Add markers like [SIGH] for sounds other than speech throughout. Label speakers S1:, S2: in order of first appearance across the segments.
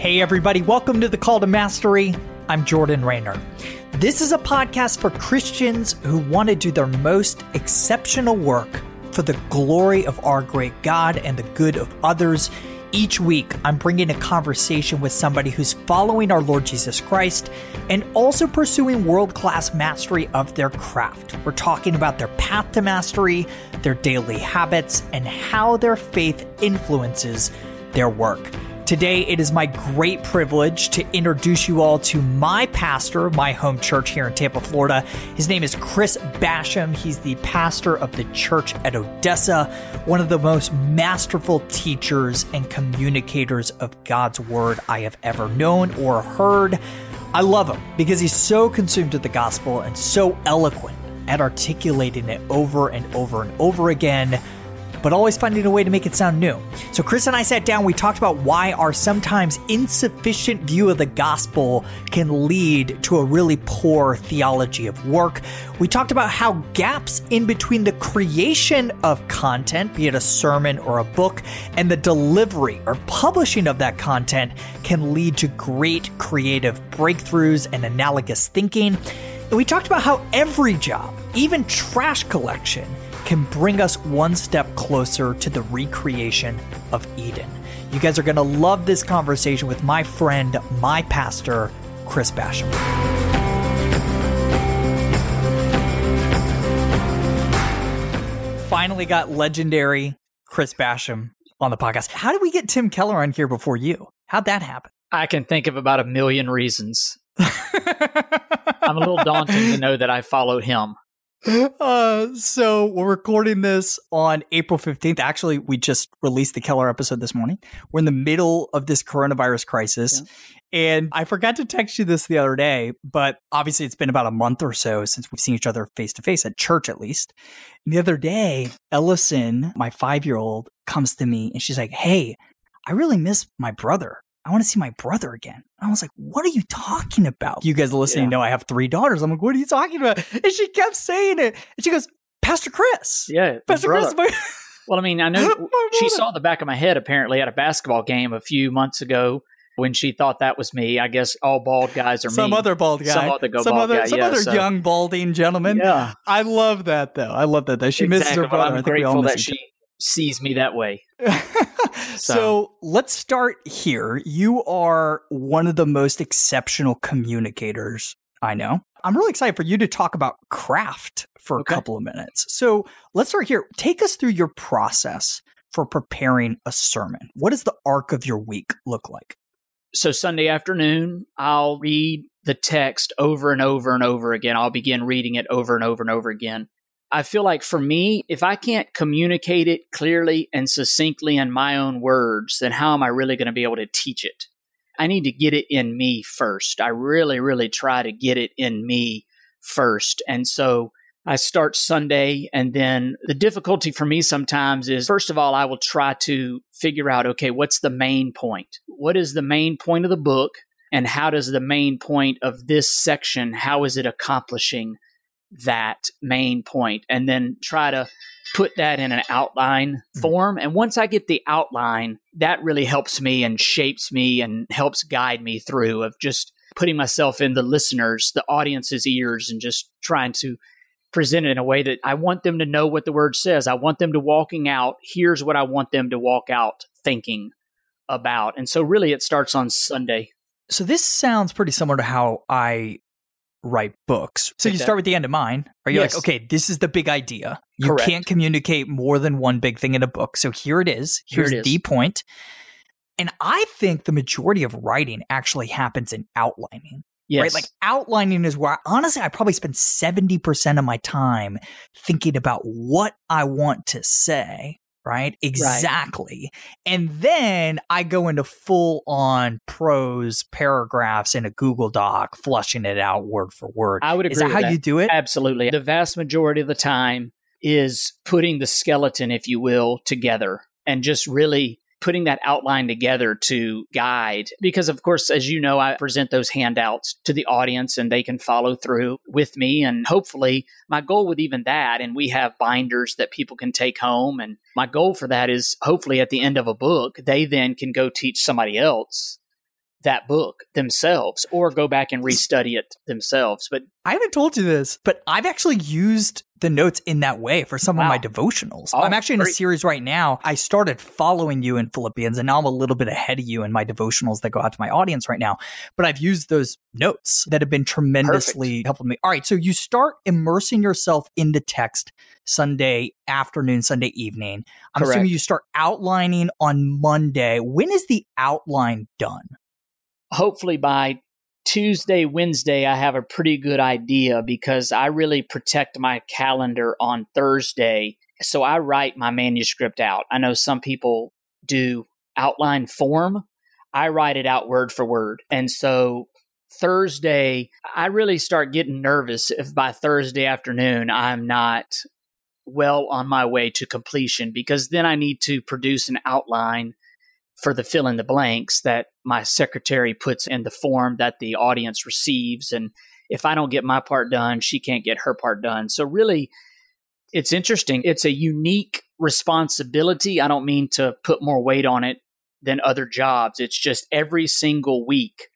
S1: Hey, everybody, welcome to the Call to Mastery. I'm Jordan Raynor. This is a podcast for Christians who want to do their most exceptional work for the glory of our great God and the good of others. Each week, I'm bringing a conversation with somebody who's following our Lord Jesus Christ and also pursuing world class mastery of their craft. We're talking about their path to mastery, their daily habits, and how their faith influences their work. Today, it is my great privilege to introduce you all to my pastor my home church here in Tampa, Florida. His name is Chris Basham. He's the pastor of the church at Odessa, one of the most masterful teachers and communicators of God's word I have ever known or heard. I love him because he's so consumed with the gospel and so eloquent at articulating it over and over and over again but always finding a way to make it sound new. So, Chris and I sat down, we talked about why our sometimes insufficient view of the gospel can lead to a really poor theology of work. We talked about how gaps in between the creation of content, be it a sermon or a book, and the delivery or publishing of that content can lead to great creative breakthroughs and analogous thinking. And we talked about how every job, even trash collection, can bring us one step closer to the recreation of Eden. You guys are going to love this conversation with my friend, my pastor, Chris Basham. Finally got legendary Chris Basham on the podcast. How did we get Tim Keller on here before you? How'd that happen?
S2: I can think of about a million reasons. [LAUGHS] I'm a little daunting to know that I follow him. [LAUGHS]
S1: Uh, so we're recording this on April 15th. Actually, we just released the Keller episode this morning. We're in the middle of this coronavirus crisis. Yeah. And I forgot to text you this the other day, but obviously it's been about a month or so since we've seen each other face to face at church, at least. And the other day, Ellison, my five year old, comes to me and she's like, Hey, I really miss my brother. I want to see my brother again. I was like, what are you talking about? You guys listening yeah. know I have three daughters. I'm like, what are you talking about? And she kept saying it. And she goes, Pastor Chris.
S2: Yeah.
S1: Pastor Chris. My- [LAUGHS]
S2: well, I mean, I know [LAUGHS] she saw the back of my head apparently at a basketball game a few months ago when she thought that was me. I guess all bald guys are
S1: some
S2: me.
S1: other bald guy,
S2: some other,
S1: some
S2: other,
S1: guy. some
S2: yeah,
S1: other
S2: so.
S1: young balding gentleman.
S2: Yeah,
S1: I love that though. I love that though. She
S2: exactly.
S1: misses her brother.
S2: Well, I'm grateful that she sees me that way. [LAUGHS]
S1: so. so. let's start here. You are one of the most exceptional communicators I know. I'm really excited for you to talk about craft for okay. a couple of minutes. So let's start here. Take us through your process for preparing a sermon. What does the arc of your week look like?
S2: So Sunday afternoon, I'll read the text over and over and over again. I'll begin reading it over and over and over again. I feel like for me, if I can't communicate it clearly and succinctly in my own words, then how am I really going to be able to teach it? I need to get it in me first. I really, really try to get it in me first. And so I start Sunday, and then the difficulty for me sometimes is first of all, I will try to figure out okay, what's the main point? What is the main point of the book? And how does the main point of this section, how is it accomplishing that main point and then try to put that in an outline mm-hmm. form. And once I get the outline, that really helps me and shapes me and helps guide me through of just putting myself in the listeners, the audience's ears and just trying to present it in a way that I want them to know what the word says. I want them to walking out. Here's what I want them to walk out thinking about. And so really it starts on Sunday.
S1: So this sounds pretty similar to how I write books. So you start with the end in mind. Are you yes. like, okay, this is the big idea. You
S2: Correct.
S1: can't communicate more than one big thing in a book. So here it is. Here's
S2: here it
S1: the point. And I think the majority of writing actually happens in outlining.
S2: Yes.
S1: Right? Like outlining is where honestly I probably spend 70% of my time thinking about what I want to say. Right? Exactly. Right. And then I go into full on prose paragraphs in a Google Doc, flushing it out word for word.
S2: I would agree.
S1: Is that how
S2: that.
S1: you do it?
S2: Absolutely. The vast majority of the time is putting the skeleton, if you will, together and just really putting that outline together to guide. Because, of course, as you know, I present those handouts to the audience and they can follow through with me. And hopefully, my goal with even that, and we have binders that people can take home. And my goal for that is hopefully at the end of a book, they then can go teach somebody else that book themselves or go back and restudy it themselves. But
S1: I haven't told you this, but I've actually used the notes in that way for some wow. of my devotionals. Oh, I'm actually in a series right now. I started following you in Philippians and now I'm a little bit ahead of you in my devotionals that go out to my audience right now. But I've used those notes that have been tremendously Perfect. helpful to me. All right. So you start immersing yourself in the text Sunday afternoon, Sunday evening. I'm Correct. assuming you start outlining on Monday. When is the outline done?
S2: hopefully by Tuesday, Wednesday, I have a pretty good idea because I really protect my calendar on Thursday. So I write my manuscript out. I know some people do outline form. I write it out word for word. And so Thursday, I really start getting nervous if by Thursday afternoon I'm not well on my way to completion because then I need to produce an outline for the fill in the blanks that my secretary puts in the form that the audience receives. And if I don't get my part done, she can't get her part done. So, really, it's interesting. It's a unique responsibility. I don't mean to put more weight on it than other jobs. It's just every single week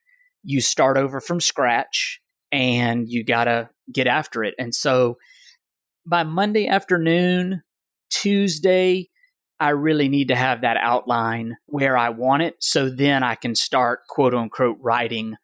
S2: you start over from scratch and you got to get after it. And so by Monday afternoon, Tuesday, I really need to have that outline where I want it. So then I can start, quote unquote, writing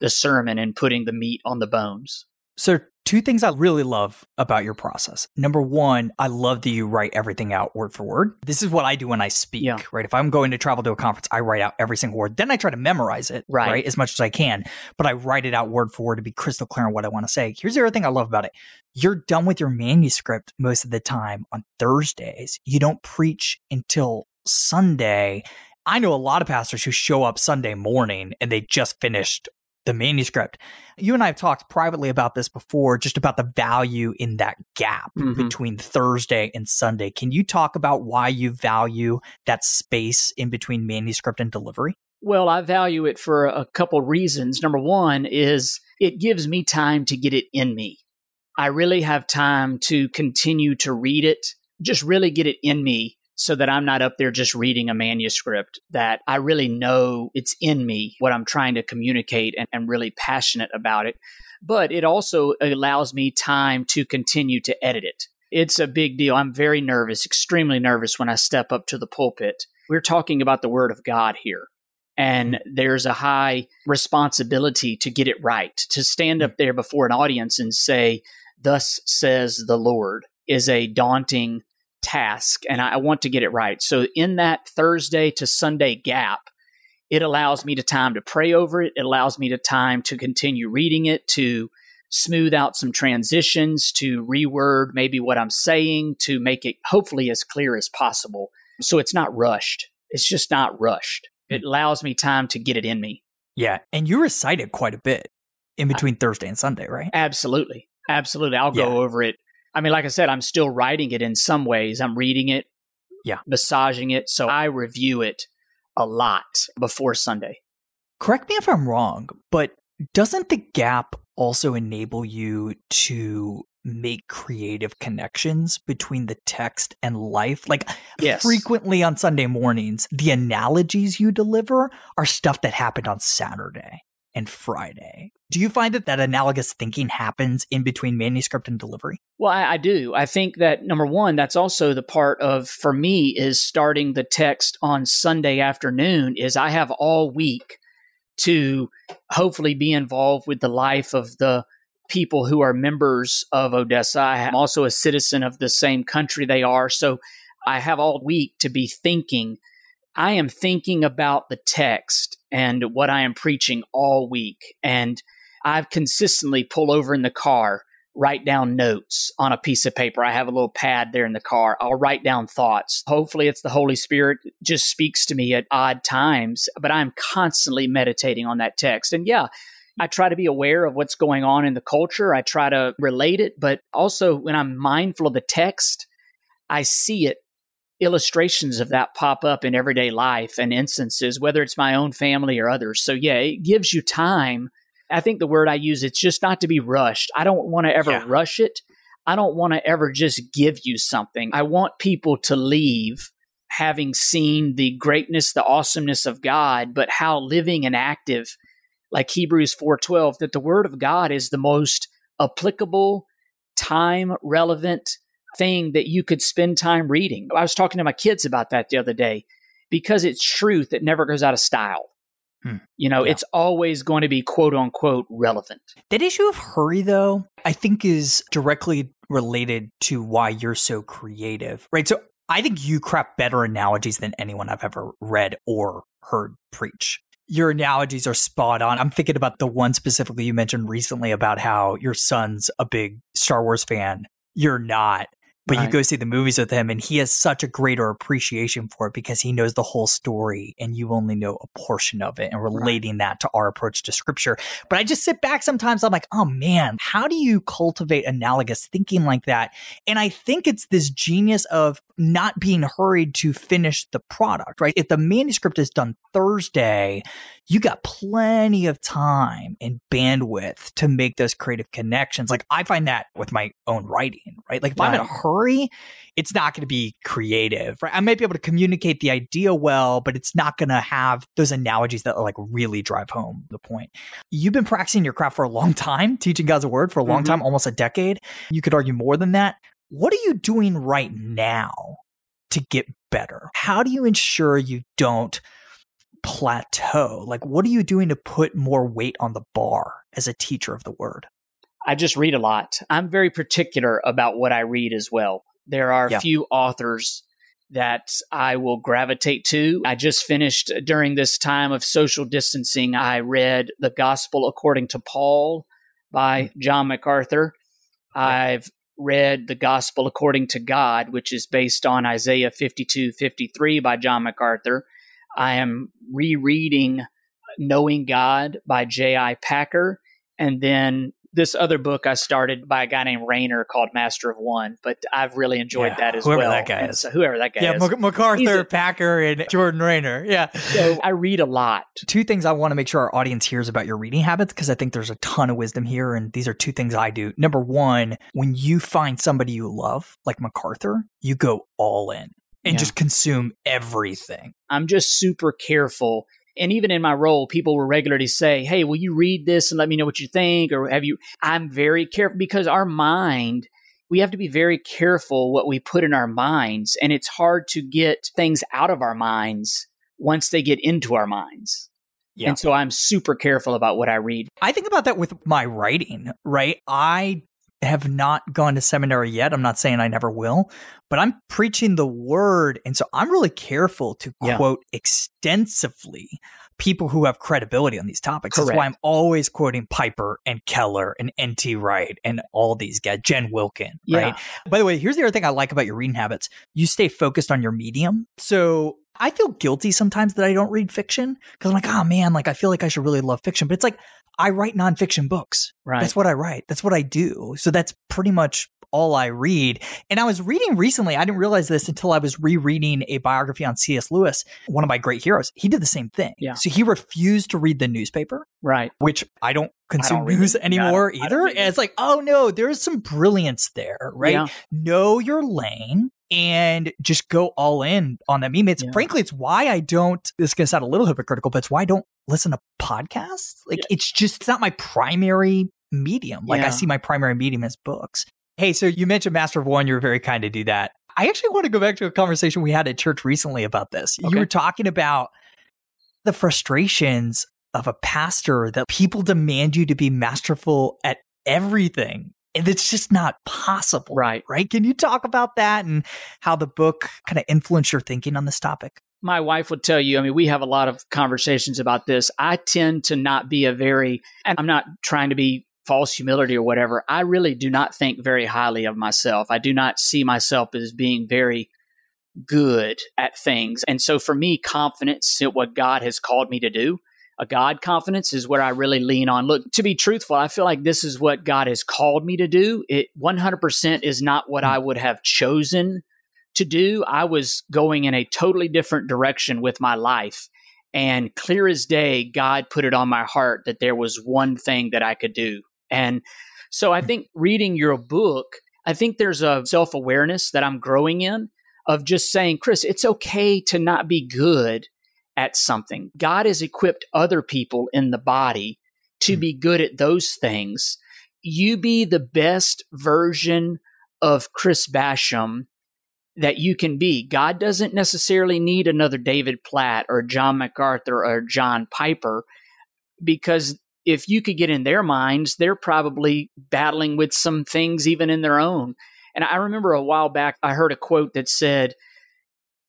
S2: the sermon and putting the meat on the bones.
S1: So, two things I really love about your process. Number one, I love that you write everything out word for word. This is what I do when I speak, yeah. right? If I'm going to travel to a conference, I write out every single word. Then I try to memorize it, right. right? As much as I can, but I write it out word for word to be crystal clear on what I want to say. Here's the other thing I love about it. You're done with your manuscript most of the time on Thursdays. You don't preach until Sunday. I know a lot of pastors who show up Sunday morning and they just finished the manuscript. You and I have talked privately about this before, just about the value in that gap mm-hmm. between Thursday and Sunday. Can you talk about why you value that space in between manuscript and delivery?
S2: Well, I value it for a couple reasons. Number one is it gives me time to get it in me. I really have time to continue to read it, just really get it in me so that I'm not up there just reading a manuscript, that I really know it's in me what I'm trying to communicate and I'm really passionate about it. But it also allows me time to continue to edit it. It's a big deal. I'm very nervous, extremely nervous when I step up to the pulpit. We're talking about the Word of God here. And mm-hmm. there's a high responsibility to get it right, to stand up mm-hmm. there before an audience and say, Thus says the Lord, is a daunting task and I want to get it right. So in that Thursday to Sunday gap, it allows me to time to pray over it. It allows me to time to continue reading it, to smooth out some transitions, to reword maybe what I'm saying, to make it hopefully as clear as possible. So it's not rushed. It's just not rushed. Hmm. It allows me time to get it in me.
S1: Yeah. And you recite it quite a bit in between I, Thursday and Sunday, right?
S2: Absolutely. Absolutely. I'll yeah. go over it I mean, like I said, I'm still writing it in some ways. I'm reading it,
S1: yeah,
S2: massaging it. So I review it a lot before Sunday.
S1: Correct me if I'm wrong, but doesn't the gap also enable you to make creative connections between the text and life? Like yes. frequently on Sunday mornings, the analogies you deliver are stuff that happened on Saturday and Friday. Do you find that that analogous thinking happens in between manuscript and delivery?
S2: Well, I, I, do. I think that number one, that's also the part of, for me, is starting the text on Sunday afternoon, is I have all week to hopefully be involved with the life of the people who are members of Odessa. I'm also a citizen of the same country they are. So I have all week to be thinking I am thinking about the text and what I am preaching all week. And I've consistently pull over in the car write down notes on a piece of paper. I have a little pad there in the car. I'll write down thoughts. Hopefully, it's the Holy Spirit just speaks to me at odd times, but I'm constantly meditating on that text. And yeah, I try to be aware of what's going on in the culture. I try to relate it, but also when I'm mindful of the text, I see it illustrations of that pop up in everyday life and instances, whether it's my own family or others. So yeah, it gives you time. I think the word I use, it's just not to be rushed. I don't want to ever yeah. rush it. I don't want to ever just give you something. I want people to leave having seen the greatness, the awesomeness of God, but how living and active, like Hebrews 4:12, that the word of God is the most applicable, time relevant, thing that you could spend time reading. I was talking to my kids about that the other day because it's truth that never goes out of style. Hmm. You know, yeah. it's always going to be quote unquote relevant.
S1: That issue of hurry, though, I think is directly related to why you're so creative, right? So I think you craft better analogies than anyone I've ever read or heard preach. Your analogies are spot on. I'm thinking about the one specifically you mentioned recently about how your son's a big Star Wars fan. You're not but right. you go see the movies with him and he has such a greater appreciation for it because he knows the whole story and you only know a portion of it and relating right. that to our approach to scripture. But I just sit back sometimes, I'm like, oh man, how do you cultivate analogous thinking like that? And I think it's this genius of not being hurried to finish the product, right? If the manuscript is done Thursday, you got plenty of time and bandwidth to make those creative connections. Like I find that with my own writing, right? Like if right. I'm in a hurry, it's not going to be creative, right? I might be able to communicate the idea well, but it's not going to have those analogies that like really drive home the point. You've been practicing your craft for a long time, teaching God's word for a long mm-hmm. time, almost a decade. You could argue more than that. What are you doing right now to get better? How do you ensure you don't plateau? Like, what are you doing to put more weight on the bar as a teacher of the word?
S2: I just read a lot. I'm very particular about what I read as well. There are a yeah. few authors that I will gravitate to. I just finished during this time of social distancing, I read The Gospel According to Paul by mm. John MacArthur. Yeah. I've read The Gospel According to God, which is based on Isaiah 52 53 by John MacArthur. I am rereading Knowing God by J.I. Packer. And then this other book I started by a guy named Raynor called Master of One, but I've really enjoyed yeah, that as
S1: whoever
S2: well.
S1: That guy is.
S2: So whoever that guy
S1: yeah,
S2: is.
S1: Yeah, MacArthur, a, Packer, and Jordan Raynor. Yeah.
S2: So I read a lot.
S1: Two things I want to make sure our audience hears about your reading habits because I think there's a ton of wisdom here. And these are two things I do. Number one, when you find somebody you love, like MacArthur, you go all in and yeah. just consume everything.
S2: I'm just super careful and even in my role, people will regularly say, Hey, will you read this and let me know what you think? Or have you, I'm very careful because our mind, we have to be very careful what we put in our minds. And it's hard to get things out of our minds once they get into our minds. Yeah. And so I'm super careful about what I read.
S1: I think about that with my writing, right? I have not gone to seminary yet. I'm not saying I never will, but I'm preaching the word. And so I'm really careful to yeah. quote extensively people who have credibility on these topics. Correct. That's why I'm always quoting Piper and Keller and N.T. Wright and all these guys, Jen Wilkin, yeah. right? By the way, here's the other thing I like about your reading habits. You stay focused on your medium. So I feel guilty sometimes that I don't read fiction because I'm like, oh man, like I feel like I should really love fiction. But it's like I write nonfiction books. Right. That's what I write. That's what I do. So that's pretty much all I read. And I was reading recently, I didn't realize this until I was rereading a biography on C.S. Lewis, one of my great heroes. He did the same thing. Yeah. So he refused to read the newspaper.
S2: Right.
S1: Which I don't consume I don't news anymore either. And it's like, oh no, there's some brilliance there, right? Yeah. Know your lane and just go all in on that meme. It's yeah. frankly, it's why I don't, this is going to sound a little hypocritical, but it's why I don't listen to podcasts. Like yeah. it's just, it's not my primary medium. Like yeah. I see my primary medium as books. Hey, so you mentioned Master of One. You were very kind to do that. I actually want to go back to a conversation we had at church recently about this. Okay. You were talking about the frustrations of a pastor that people demand you to be masterful at everything and it's just not possible.
S2: Right.
S1: Right. Can you talk about that and how the book kind of influenced your thinking on this topic?
S2: My wife would tell you, I mean, we have a lot of conversations about this. I tend to not be a very, and I'm not trying to be false humility or whatever, I really do not think very highly of myself. I do not see myself as being very good at things. And so for me, confidence in what God has called me to do, a God confidence is where I really lean on. Look, to be truthful, I feel like this is what God has called me to do. It 100% is not what I would have chosen to do. I was going in a totally different direction with my life. And clear as day, God put it on my heart that there was one thing that I could do. And so I think reading your book, I think there's a self awareness that I'm growing in of just saying, Chris, it's okay to not be good at something. God has equipped other people in the body to mm-hmm. be good at those things. You be the best version of Chris Basham that you can be. God doesn't necessarily need another David Platt or John MacArthur or John Piper because if you could get in their minds, they're probably battling with some things even in their own. And I remember a while back, I heard a quote that said,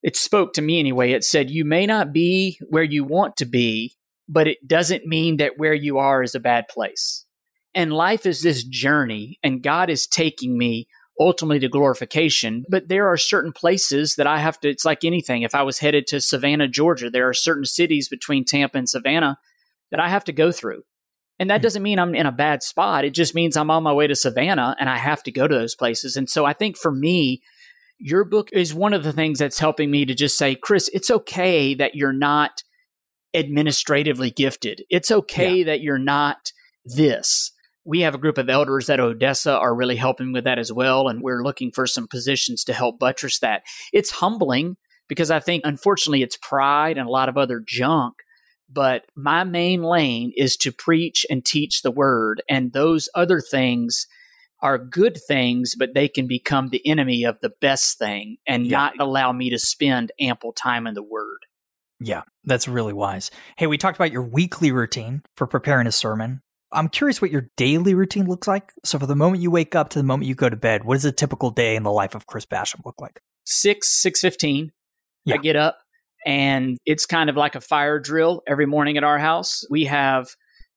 S2: it spoke to me anyway. It said, You may not be where you want to be, but it doesn't mean that where you are is a bad place. And life is this journey, and God is taking me ultimately to glorification. But there are certain places that I have to, it's like anything. If I was headed to Savannah, Georgia, there are certain cities between Tampa and Savannah that I have to go through. And that hmm. doesn't mean I'm in a bad spot. It just means I'm on my way to Savannah and I have to go to those places. And so I think for me, your book is one of the things that's helping me to just say, Chris, it's okay that you're not administratively gifted. It's okay yeah. that you're not this. We have a group of elders at Odessa are really helping with that as well. And we're looking for some positions to help buttress that. It's humbling because I think, unfortunately, it's pride and a lot of other junk but my main lane is to preach and teach the word. And those other things are good things, but they can become the enemy of the best thing and yeah. not allow me to spend ample time in the word.
S1: Yeah, that's really wise. Hey, we talked about your weekly routine for preparing a sermon. I'm curious what your daily routine looks like. So, for the moment you wake up to the moment you go to bed, what does a typical day in the life of Chris Basham look like?
S2: Six six fifteen. Yeah. I get up, and it's kind of like a fire drill every morning at our house. We have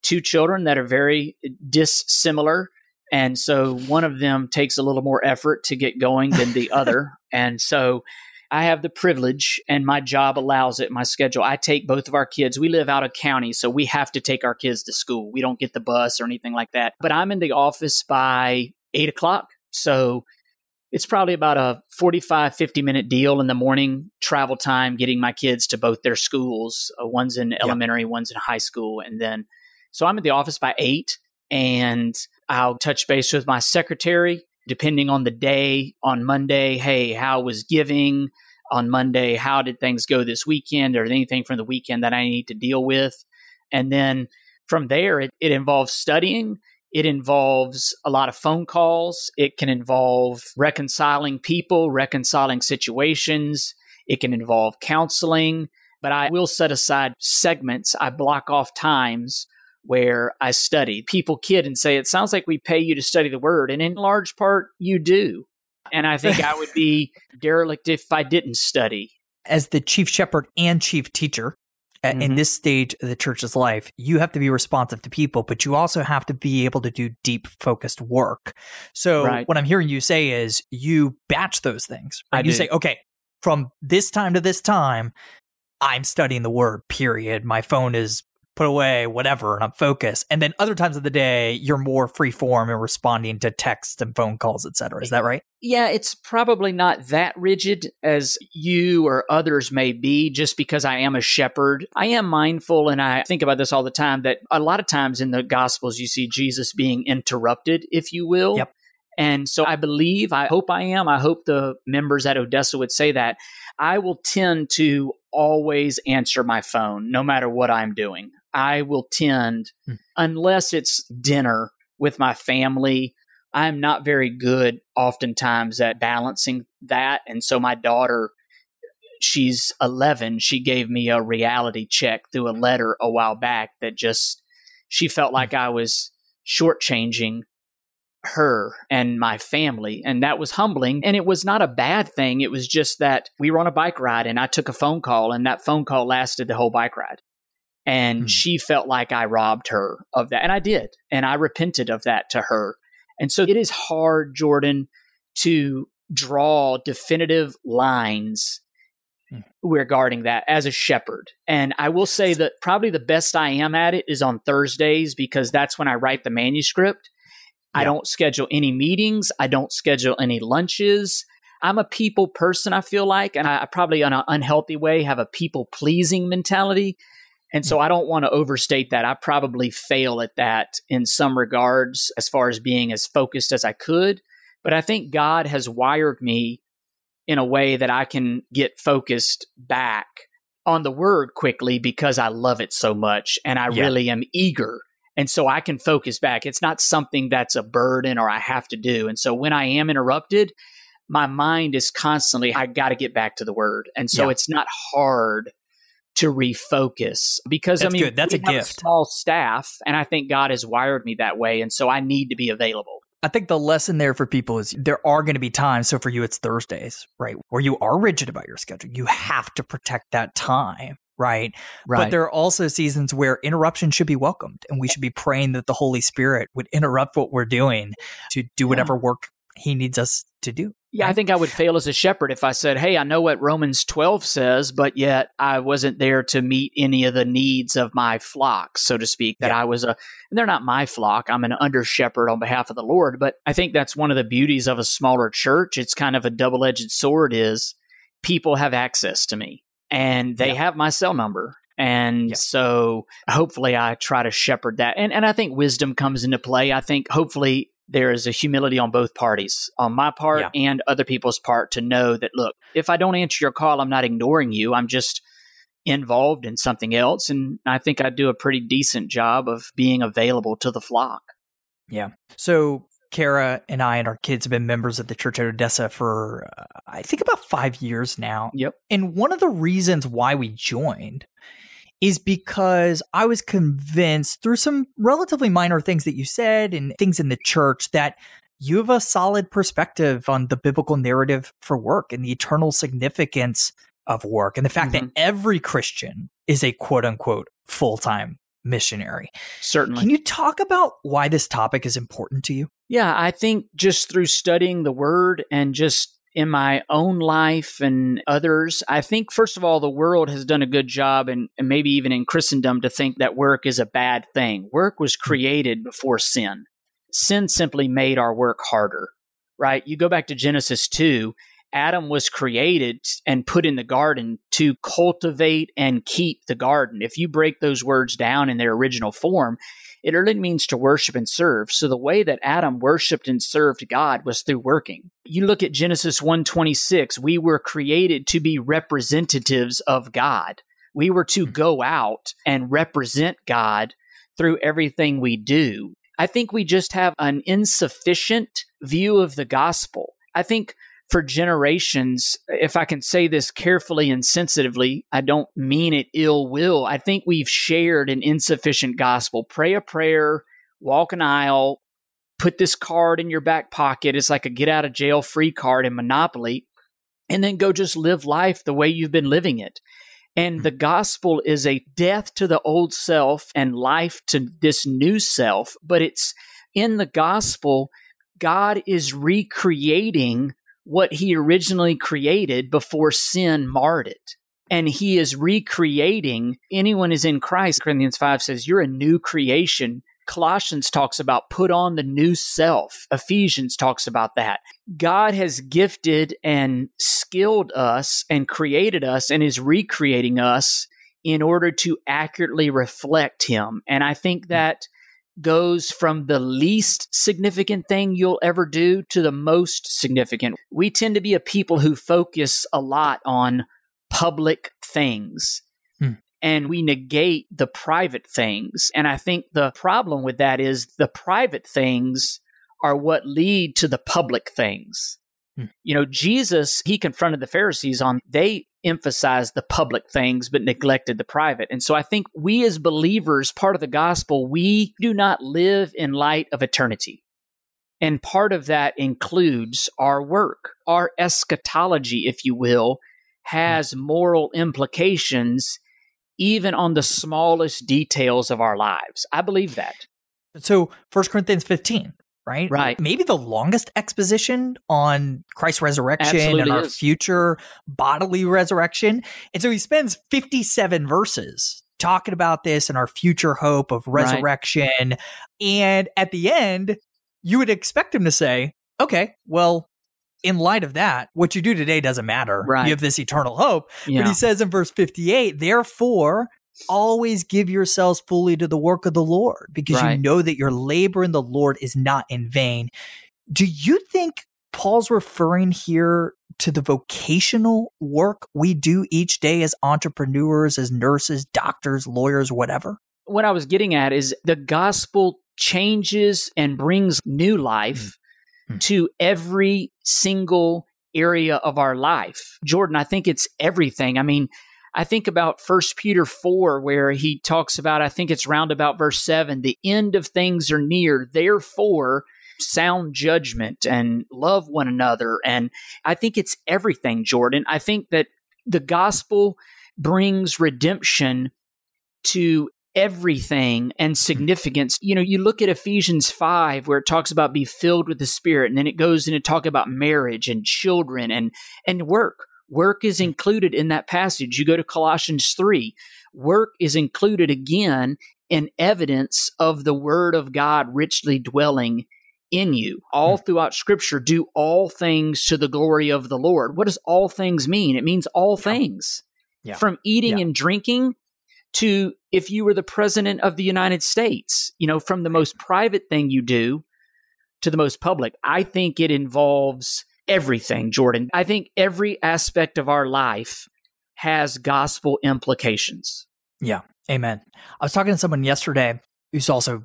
S2: two children that are very dissimilar. And so one of them takes a little more effort to get going than the [LAUGHS] other. And so I have the privilege, and my job allows it, my schedule. I take both of our kids. We live out of county, so we have to take our kids to school. We don't get the bus or anything like that. But I'm in the office by eight o'clock. So it's probably about a 45 50 minute deal in the morning travel time getting my kids to both their schools uh, one's in elementary one's in high school and then so i'm at the office by 8 and i'll touch base with my secretary depending on the day on monday hey how was giving on monday how did things go this weekend or anything from the weekend that i need to deal with and then from there it, it involves studying it involves a lot of phone calls. It can involve reconciling people, reconciling situations. It can involve counseling. But I will set aside segments. I block off times where I study. People kid and say, it sounds like we pay you to study the word. And in large part, you do. And I think I would be [LAUGHS] derelict if I didn't study.
S1: As the chief shepherd and chief teacher, mm-hmm. in this stage of the church's life, you have to be responsive to people, but you also have to be able to do deep focused work. So right. what I'm hearing you say is you batch those things. Right? I you do. say, okay, from this time to this time, I'm studying the word, period. My phone is put away, whatever, and I'm focused. And then other times of the day, you're more free form and responding to texts and phone calls, et cetera. Is that right?
S2: Yeah, it's probably not that rigid as you or others may be, just because I am a shepherd. I am mindful, and I think about this all the time, that a lot of times in the Gospels, you see Jesus being interrupted, if you will.
S1: Yep.
S2: And so I believe, I hope I am, I hope the members at Odessa would say that. I will tend to always answer my phone no matter what I'm doing. I will tend, hmm. unless it's dinner with my family, I'm not very good oftentimes at balancing that. And so my daughter, she's 11, she gave me a reality check through a letter a while back that just, she felt hmm. like I was shortchanging her and my family. And that was humbling. And it was not a bad thing. It was just that we were on a bike ride and I took a phone call and that phone call lasted the whole bike ride. And mm-hmm. she felt like I robbed her of that. And I did. And I repented of that to her. And so it is hard, Jordan, to draw definitive lines hmm. regarding that as a shepherd. And I will say that probably the best I am at it is on Thursdays because that's when I write the manuscript. Yeah. I don't schedule any meetings, I don't schedule any lunches. I'm a people person, I feel like, and I, probably in an unhealthy way have a people pleasing mentality. And so. I don't want to overstate that. I probably fail at that in some regards as far as being as focused as I could. But I think God has wired me in a way that I can get focused back on the word quickly because I love it so much and I yeah. really am eager. And so I can focus back. It's not something that's a burden or I have to do. And so when I am interrupted, my mind is constantly, I got to get back to the word. And so yeah. it's not hard to refocus because
S1: that's
S2: I mean,
S1: good. that's a gift.
S2: A small staff, and I think God has wired me that way. And so I need to be available.
S1: I think the lesson there for people is there are going to be times. So for you, it's Thursdays, right? Where you are rigid about your schedule. You have to protect that time. Right. Right. But there are also seasons where interruption should be welcomed and we should be praying that the Holy Spirit would interrupt what we're doing to do whatever yeah. work he needs us to do.
S2: Yeah, I think I would fail as a shepherd if I said, Hey, I know what Romans 12 says, but yet I wasn't there to meet any of the needs of my flock, so to speak. That yeah. I was a, and they're not my flock. I'm an under shepherd on behalf of the Lord. But I think that's one of the beauties of a smaller church. It's kind of a double edged sword is people have access to me and they yeah. have my cell number. And yeah. so hopefully I try to shepherd that. And, and I think wisdom comes into play. I think hopefully there is a humility on both parties, on my part yeah. and other people's part, to know that, look, if I don't answer your call, I'm not ignoring you. I'm just involved in something else. And I think I do a pretty decent job of being available to the flock.
S1: Yeah. So Kara and I and our kids have been members of the Church at Odessa for, uh, I think, about five years now.
S2: Yep.
S1: And one of the reasons why we joined is because I was convinced through some relatively minor things that you said and things in the church that you have a solid perspective on the biblical narrative for work and the eternal significance of work and the fact mm-hmm. that every Christian is a quote unquote full time missionary.
S2: Certainly.
S1: Can you talk about why this topic is important to you?
S2: Yeah, I think just through studying the word and just in my own life and others. I think, first of all, the world has done a good job, and, and, maybe even in Christendom, to think that work is a bad thing. Work was hmm. created before sin. Sin simply made our work harder, right? You go back to Genesis 2, Adam was created and put in the garden to cultivate and keep the garden. If you break those words down in their original form, it really means to worship and serve. So the way that Adam worshiped and served God was through working. You look at Genesis 1:26, we were created to be representatives of God. We were to hmm. go out and represent God through everything we do. I think we just have an insufficient view of the gospel. I think for generations, if I can say this carefully and sensitively, I don't mean it ill will. I think we've shared an insufficient gospel. Pray a prayer, walk an aisle, put this card in your back pocket. It's like a get out of jail free card in Monopoly, and then go just live life the way you've been living it. And the gospel is a death to the old self and life to this new self. But it's in the gospel, God is recreating what he originally created before sin marred it. And he is recreating anyone is in Christ. Corinthians 5 says, You're a new creation. Colossians talks about put on the new self. Ephesians talks about that. God has gifted and skilled us and created us and is recreating us in order to accurately reflect him. And I think that goes from the least significant thing you'll ever do to the most significant. We tend to be a people who focus a lot on public things. Hmm. And we negate the private things. And I think the problem with that is the private things are what lead to the public things. Hmm. You know, Jesus, he confronted the Pharisees on they emphasized the public things but neglected the private. And so I think we as believers, part of the gospel, we do not live in light of eternity. And part of that includes our work. Our eschatology, if you will, has moral implications even on the smallest details of our lives. I believe that.
S1: So 1 Corinthians 15, right?
S2: Right.
S1: Maybe the longest exposition on Christ's resurrection
S2: Absolutely
S1: and our
S2: is.
S1: future bodily resurrection. And so he spends 57 verses talking about this and our future hope of
S2: Right.
S1: resurrection. And at the end, you would expect him to say, okay, well, in light of that, what you do today doesn't matter.
S2: Right.
S1: You have this eternal hope. But he says in verse 58, therefore, always give yourselves fully to the work of the Lord because you know that your labor in the Lord is not in vain. Do you think Paul's referring here to the vocational work we do each day as entrepreneurs, as nurses, doctors, lawyers, whatever?
S2: what I was getting at is the gospel changes and brings new life
S1: Mhm.
S2: to every single area of our life. Jordan, I think it's everything. I mean, I think about First Peter 4, where he talks about, I think it's round about verse 7, the end of things are near. Therefore, sound judgment and love one another. And I think it's everything, Jordan. I think that the gospel brings redemption to everything and significance. You know, you look at Ephesians 5 where it talks about be filled with the spirit and then it goes into talk about marriage and children and and work. Work is hmm. included in that passage. You go to Colossians 3, work is included again in evidence of the word of God richly dwelling in you. All hmm. throughout scripture do all things to the glory of the Lord. What does all things mean? It means all things.
S1: Yeah.
S2: From eating
S1: Yeah.
S2: and drinking to if you were the president of the United States, you know, from the most private thing you do to the most public. I think it involves everything, Jordan. I think every aspect of our life has gospel implications. Yeah.
S1: Amen. I was talking to someone yesterday who's also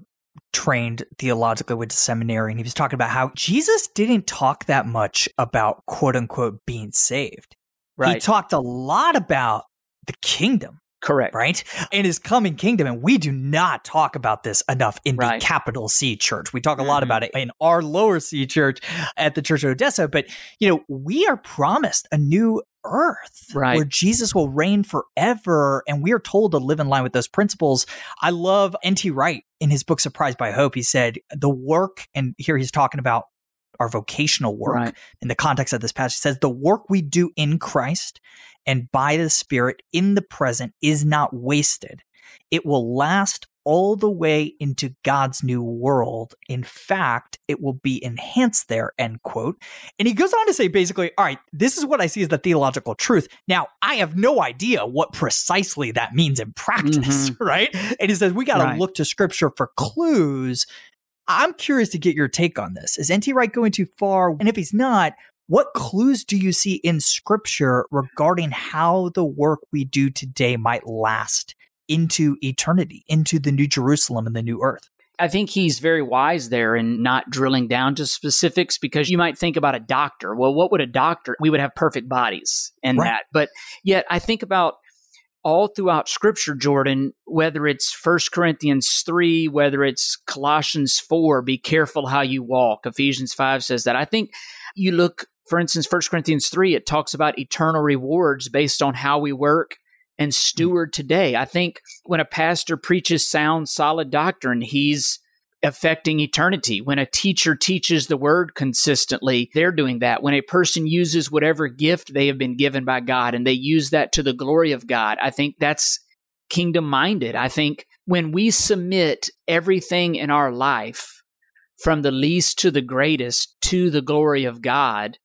S1: trained theologically, went to seminary, and he was talking about how Jesus didn't talk that much about quote unquote being saved.
S2: Right.
S1: He talked a lot about the kingdom,
S2: Correct.
S1: right? And his coming kingdom. And we do not talk about this enough in
S2: Right.
S1: the capital C church. We talk a lot
S2: Mhm.
S1: about it in our lower C church at the Church of Odessa. But, you know, we are promised a new earth
S2: Right.
S1: where Jesus will reign forever. And we are told to live in line with those principles. I love N.T. Wright in his book, Surprised by Hope. He said, the work, and here he's talking about our vocational work
S2: Right.
S1: in the context of this passage says the work we do in Christ and by the Spirit in the present is not wasted. It will last all the way into God's new world. In fact, it will be enhanced there, end quote. And he goes on to say basically, all right, this is what I see as the theological truth. Now, I have no idea what precisely that means in practice, mm-hmm. [LAUGHS] right? And he says, we got to
S2: Right.
S1: look to scripture for clues. I'm curious to get your take on this. Is N.T. Wright going too far? And if he's not, what clues do you see in scripture regarding how the work we do today might last into eternity, into the new Jerusalem and the new earth?
S2: I think he's very wise there in not drilling down to specifics because you might think about a doctor. Well, what would a doctor? We would have perfect bodies and
S1: Right.
S2: that. But yet I think about all throughout scripture, Jordan, whether it's 1 Corinthians 3, whether it's Colossians 4, be careful how you walk. Ephesians 5 says that. I think you look, for instance, 1 Corinthians 3, it talks about eternal rewards based on how we work and mm. steward today. I think when a pastor preaches sound, solid doctrine, he's affecting eternity. When a teacher teaches the word consistently, they're doing that. When a person uses whatever gift they have been given by God and they use that to the glory of God, I think that's kingdom minded. I think when we submit everything in our life from the least to the greatest to the glory of God,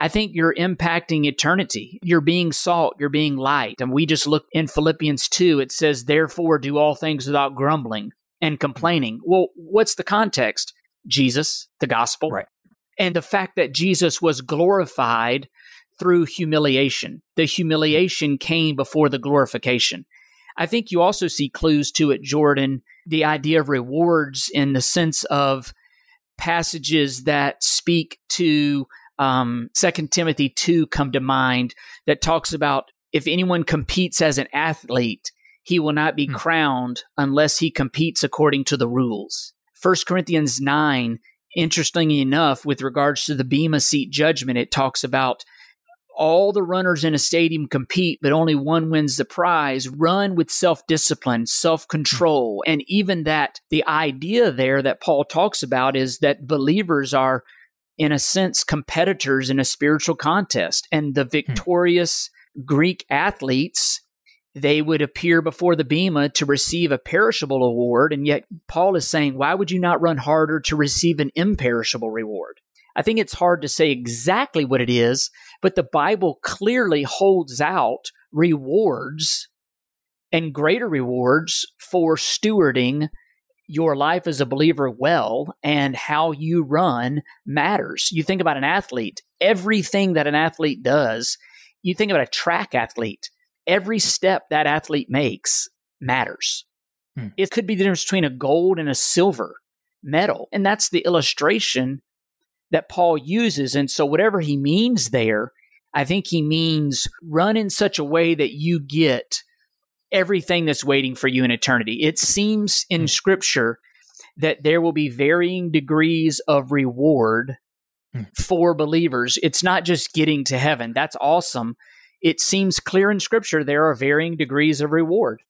S2: I think you're impacting eternity. You're being salt, you're being light. And we just look in Philippians 2, it says, Therefore, do all things without grumbling and complaining. Well, what's the context? Jesus, the gospel.
S1: Right.
S2: And the fact that Jesus was glorified through humiliation. The humiliation came before the glorification. I think you also see clues to it, Jordan, the idea of rewards in the sense of passages that speak to um, 2 Timothy 2 come to mind that talks about if anyone competes as an athlete, he will not be
S1: Hmm.
S2: crowned unless he competes according to the rules. 1 Corinthians 9, interestingly enough, with regards to the Bema seat judgment, it talks about all the runners in a stadium compete, but only one wins the prize. Run with self discipline, self control. And even that, the idea there that Paul talks about is that believers are, in a sense, competitors in a spiritual contest. And the victorious Greek athletes, they would appear before the Bema to receive a perishable award. And yet, Paul is saying, why would you not run harder to receive an imperishable reward? I think it's hard to say exactly what it is, but the Bible clearly holds out rewards and greater rewards for stewarding your life as a believer well and how you run matters. You think about an athlete, everything that an athlete does, you think about a track athlete, every step that athlete makes matters. Hmm. It could be the difference between a gold and a silver medal. And that's the illustration that Paul uses. And so, whatever he means there, I think he means run in such a way that you get everything that's waiting for you in eternity. It seems in mm. scripture that there will be varying degrees of reward mm. for believers. It's not just getting to heaven. That's awesome. It seems clear in scripture there are varying degrees of reward.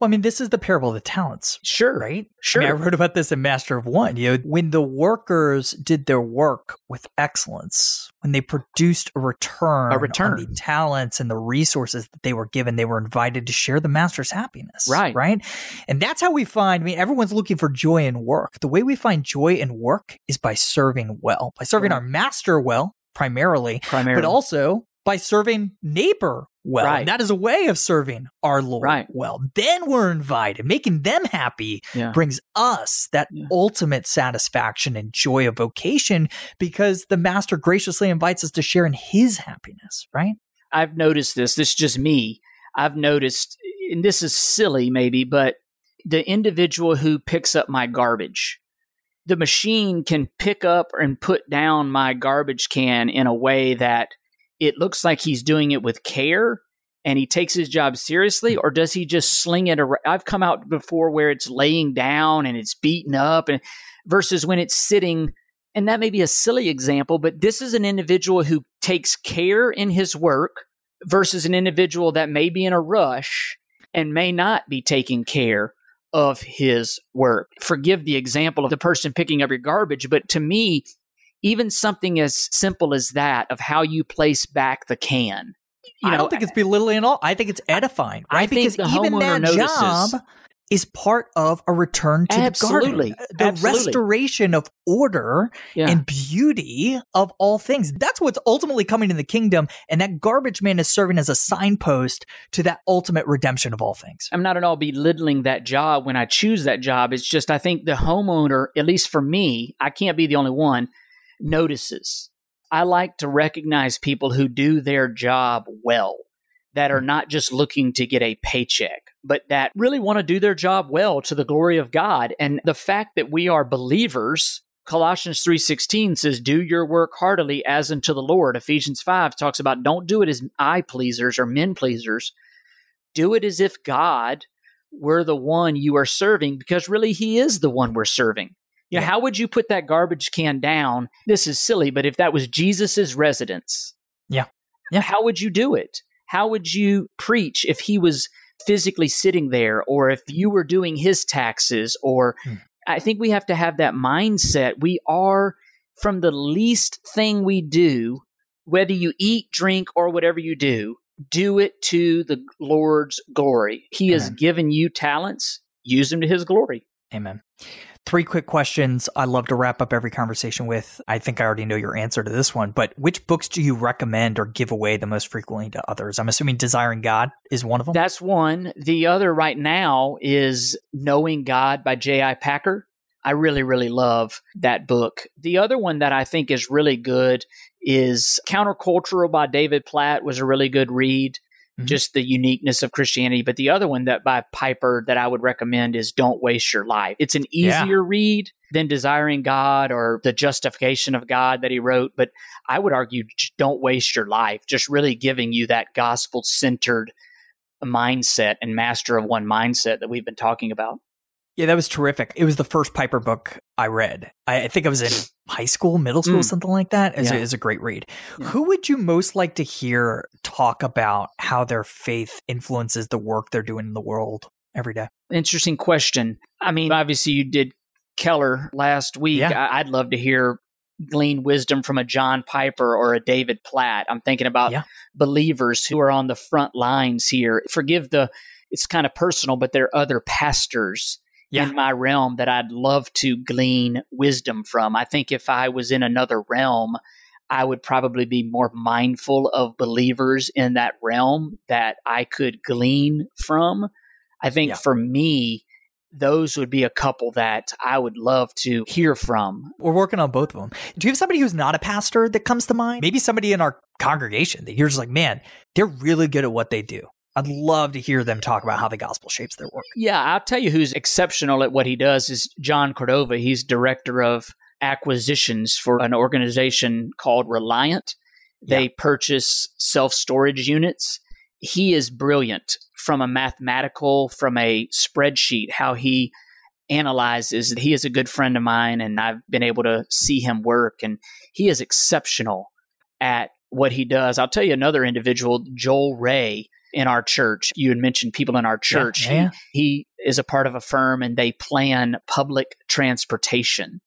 S1: Well, I mean, this is the parable of the talents.
S2: Sure.
S1: Right?
S2: Sure.
S1: I, mean, I wrote about this in Master of One. You know, when the workers did their work with excellence, when they produced a return,
S2: a return.
S1: on the talents and the resources that they were given, they were invited to share the master's happiness.
S2: Right.
S1: Right. And that's how we find, I mean, everyone's looking for joy in work. The way we find joy in work is by serving well, by serving right. our master well, primarily,
S2: primarily,
S1: but also by serving neighbor well.
S2: Right.
S1: That is a way of serving our Lord
S2: right.
S1: well. Then we're invited. Making them happy
S2: yeah.
S1: brings us that yeah. ultimate satisfaction and joy of vocation because the master graciously invites us to share in his happiness, right?
S2: I've noticed this. This is just me. I've noticed, and this is silly maybe, but the individual who picks up my garbage, the machine can pick up and put down my garbage can in a way that it looks like he's doing it with care and he takes his job seriously or does he just sling it around? I've come out before where it's laying down and it's beaten up and versus when it's sitting and that may be a silly example but this is an individual who takes care in his work versus an individual that may be in a rush and may not be taking care of his work. Forgive the example of the person picking up your garbage but to me even something as simple as that of how you place back the can.
S1: You I don't think it's belittling at all. I think it's edifying, right?
S2: I because
S1: even that
S2: notices.
S1: job is part of a return to
S2: Absolutely.
S1: the garden. Uh, the
S2: Absolutely.
S1: restoration of order
S2: yeah.
S1: and beauty of all things. That's what's ultimately coming in the kingdom. And that garbage man is serving as a signpost to that ultimate redemption of all things.
S2: I'm not at all belittling that job when I choose that job. It's just, I think the homeowner, at least for me, I can't be the only one notices. I like to recognize people who do their job well, that are not just looking to get a paycheck, but that really want to do their job well to the glory of God. And the fact that we are believers, Colossians 3:16 says do your work heartily as unto the Lord. Ephesians 5 talks about don't do it as eye pleasers or men pleasers. Do it as if God were the one you are serving because really he is the one we're serving. You know, how would you put that garbage can down? This is silly, but if that was Jesus's residence,
S1: yeah, yeah,
S2: how would you do it? How would you preach if he was physically sitting there, or if you were doing his taxes? Or hmm. I think we have to have that mindset. We are from the least thing we do, whether you eat, drink, or whatever you do, do it to the Lord's glory. He Amen. has given you talents, use them to his glory.
S1: Amen. Three quick questions I love to wrap up every conversation with. I think I already know your answer to this one, but which books do you recommend or give away the most frequently to others? I'm assuming Desiring God is one of them.
S2: That's one. The other right now is Knowing God by J.I. Packer. I really, really love that book. The other one that I think is really good is Countercultural by David Platt was a really good read mm-hmm. just the uniqueness of Christianity. But the other one that by Piper that I would recommend is Don't Waste Your Life. It's an easier yeah. read than Desiring God or The Justification of God that he wrote. But I would argue Don't Waste Your Life, just really giving you that gospel centered mindset and master of one mindset that we've been talking about.
S1: Yeah, that was terrific. It was the first Piper book I read. I, I think I was in [LAUGHS] high school, middle school,
S2: Mm.
S1: something like that. It's,
S2: Yeah.
S1: a, it's a great read.
S2: Yeah.
S1: Who would you most like to hear talk about how their faith influences the work they're doing in the world every day?
S2: Interesting question. I mean, obviously, you did Keller last week.
S1: Yeah.
S2: I- I'd love to hear glean wisdom from a John Piper or a David Platt. I'm thinking about
S1: Yeah.
S2: believers who are on the front lines here. Forgive the, it's kind of personal, but there are other pastors
S1: Yeah.
S2: in my realm that I'd love to glean wisdom from. I think if I was in another realm, I would probably be more mindful of believers in that realm that I could glean from. I think
S1: Yeah.
S2: for me, those would be a couple that I would love to hear from.
S1: We're working on both of them. Do you have somebody who's not a pastor that comes to mind? Maybe somebody in our congregation that you're just like, man, they're really good at what they do. I'd love to hear them talk about how the gospel shapes their work.
S2: Yeah, I'll tell you who's exceptional at what he does is John Cordova. He's director of acquisitions for an organization called Reliant. They purchase self storage units. He is brilliant from a mathematical, from a spreadsheet, how he analyzes. He is a good friend of mine, and I've been able to see him work, and he is exceptional at what he does. I'll tell you another individual, Joel Ray in our church. You had mentioned people in our church.
S1: Yeah, yeah.
S2: He, he is a part of a firm and they plan public transportation.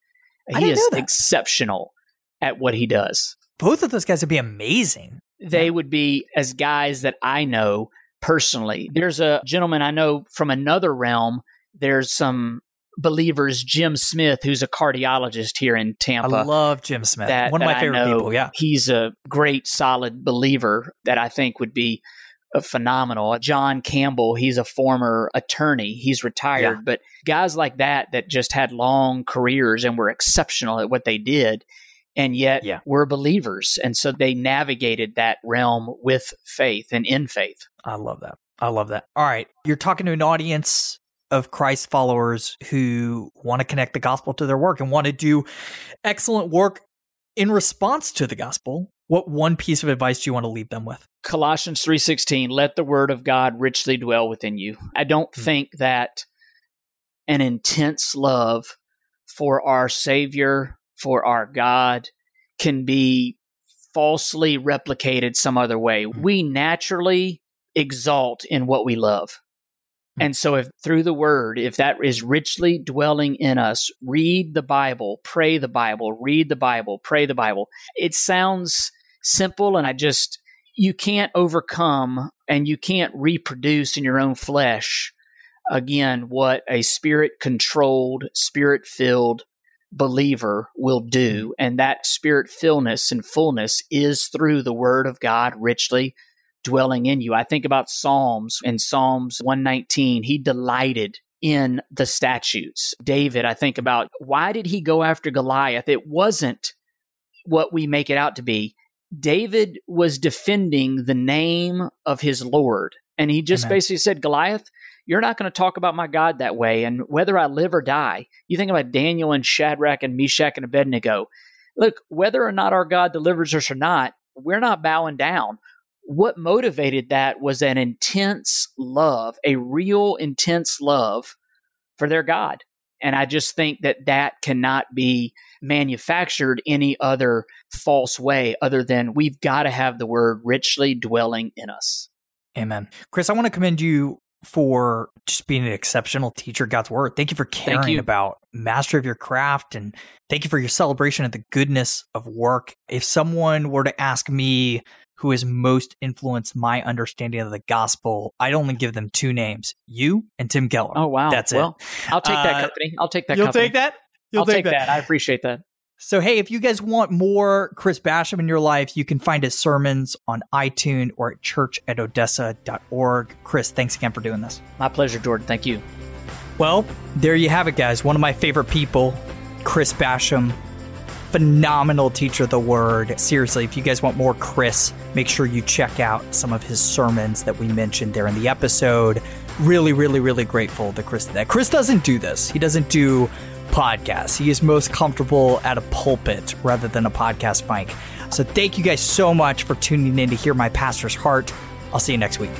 S2: He is exceptional at what he does.
S1: Both of those guys would be amazing.
S2: They would be as guys that I know personally. There's a gentleman I know from another realm. There's some believers, Jim Smith, who's a cardiologist here in Tampa.
S1: I love Jim Smith.
S2: that,
S1: One of my favorite people. Yeah.
S2: He's a great, solid believer that I think would be phenomenal. John Campbell, he's a former attorney. He's retired,
S1: Yeah.
S2: but guys like that that just had long careers and were exceptional at what they did. And yet
S1: Yeah.
S2: were believers. And so they navigated that realm with faith and in faith.
S1: I love that. I love that. All right. You're talking to an audience of Christ followers who want to connect the gospel to their work and want to do excellent work in response to the gospel. What one piece of advice do you want to leave them with?
S2: Colossians 3:16 let the word of God richly dwell within you. I don't
S1: Hmm.
S2: think that an intense love for our savior, for our God can be falsely replicated some other way.
S1: Hmm.
S2: We naturally exalt in what we love.
S1: Hmm.
S2: And so if through the word, if that is richly dwelling in us, read the Bible, pray the Bible, read the Bible, pray the Bible. It sounds simple and I just you can't overcome and you can't reproduce in your own flesh again what a spirit controlled, spirit filled believer will do. Mm-hmm. And that spirit fillness and fullness is through the word of God richly dwelling in you. I think about Psalms in Psalms 119, he delighted in the statutes. David, I think about why did he go after Goliath? It wasn't what we make it out to be. David was defending the name of his Lord. And he just
S1: Amen.
S2: basically said, Goliath, you're not going to talk about my God that way. And whether I live or die, you think about Daniel and Shadrach and Meshach and Abednego. Look, whether or not our God delivers us or not, we're not bowing down. What motivated that was an intense love, a real intense love for their God. And I just think that that cannot be manufactured any other false way other than we've got to have the word richly dwelling in us.
S1: Amen. Chris, I want to commend you for just being an exceptional teacher of God's word. Thank you for caring
S2: you.
S1: about mastery of your craft and thank you for your celebration of the goodness of work. If someone were to ask me who has most influenced my understanding of the gospel, I'd only give them two names, you and Tim Keller.
S2: Oh wow.
S1: That's it.
S2: well, I'll take that
S1: Uh,
S2: company. I'll take that
S1: You'll
S2: company.
S1: take that? You'll
S2: I'll take that. I appreciate that.
S1: So, hey, if you guys want more Chris Basham in your life, you can find his sermons on iTunes or at church at odessa.org. Chris, thanks again for doing this.
S2: My pleasure, Jordan. Thank you.
S1: Well, there you have it, guys. One of my favorite people, Chris Basham. Phenomenal teacher of the word. Seriously, if you guys want more Chris, make sure you check out some of his sermons that we mentioned there in the episode. Really, really, really grateful to Chris that Chris doesn't do this. He doesn't do podcasts. He is most comfortable at a pulpit rather than a podcast mic. So thank you guys so much for tuning in to hear my pastor's heart. I'll see you next week.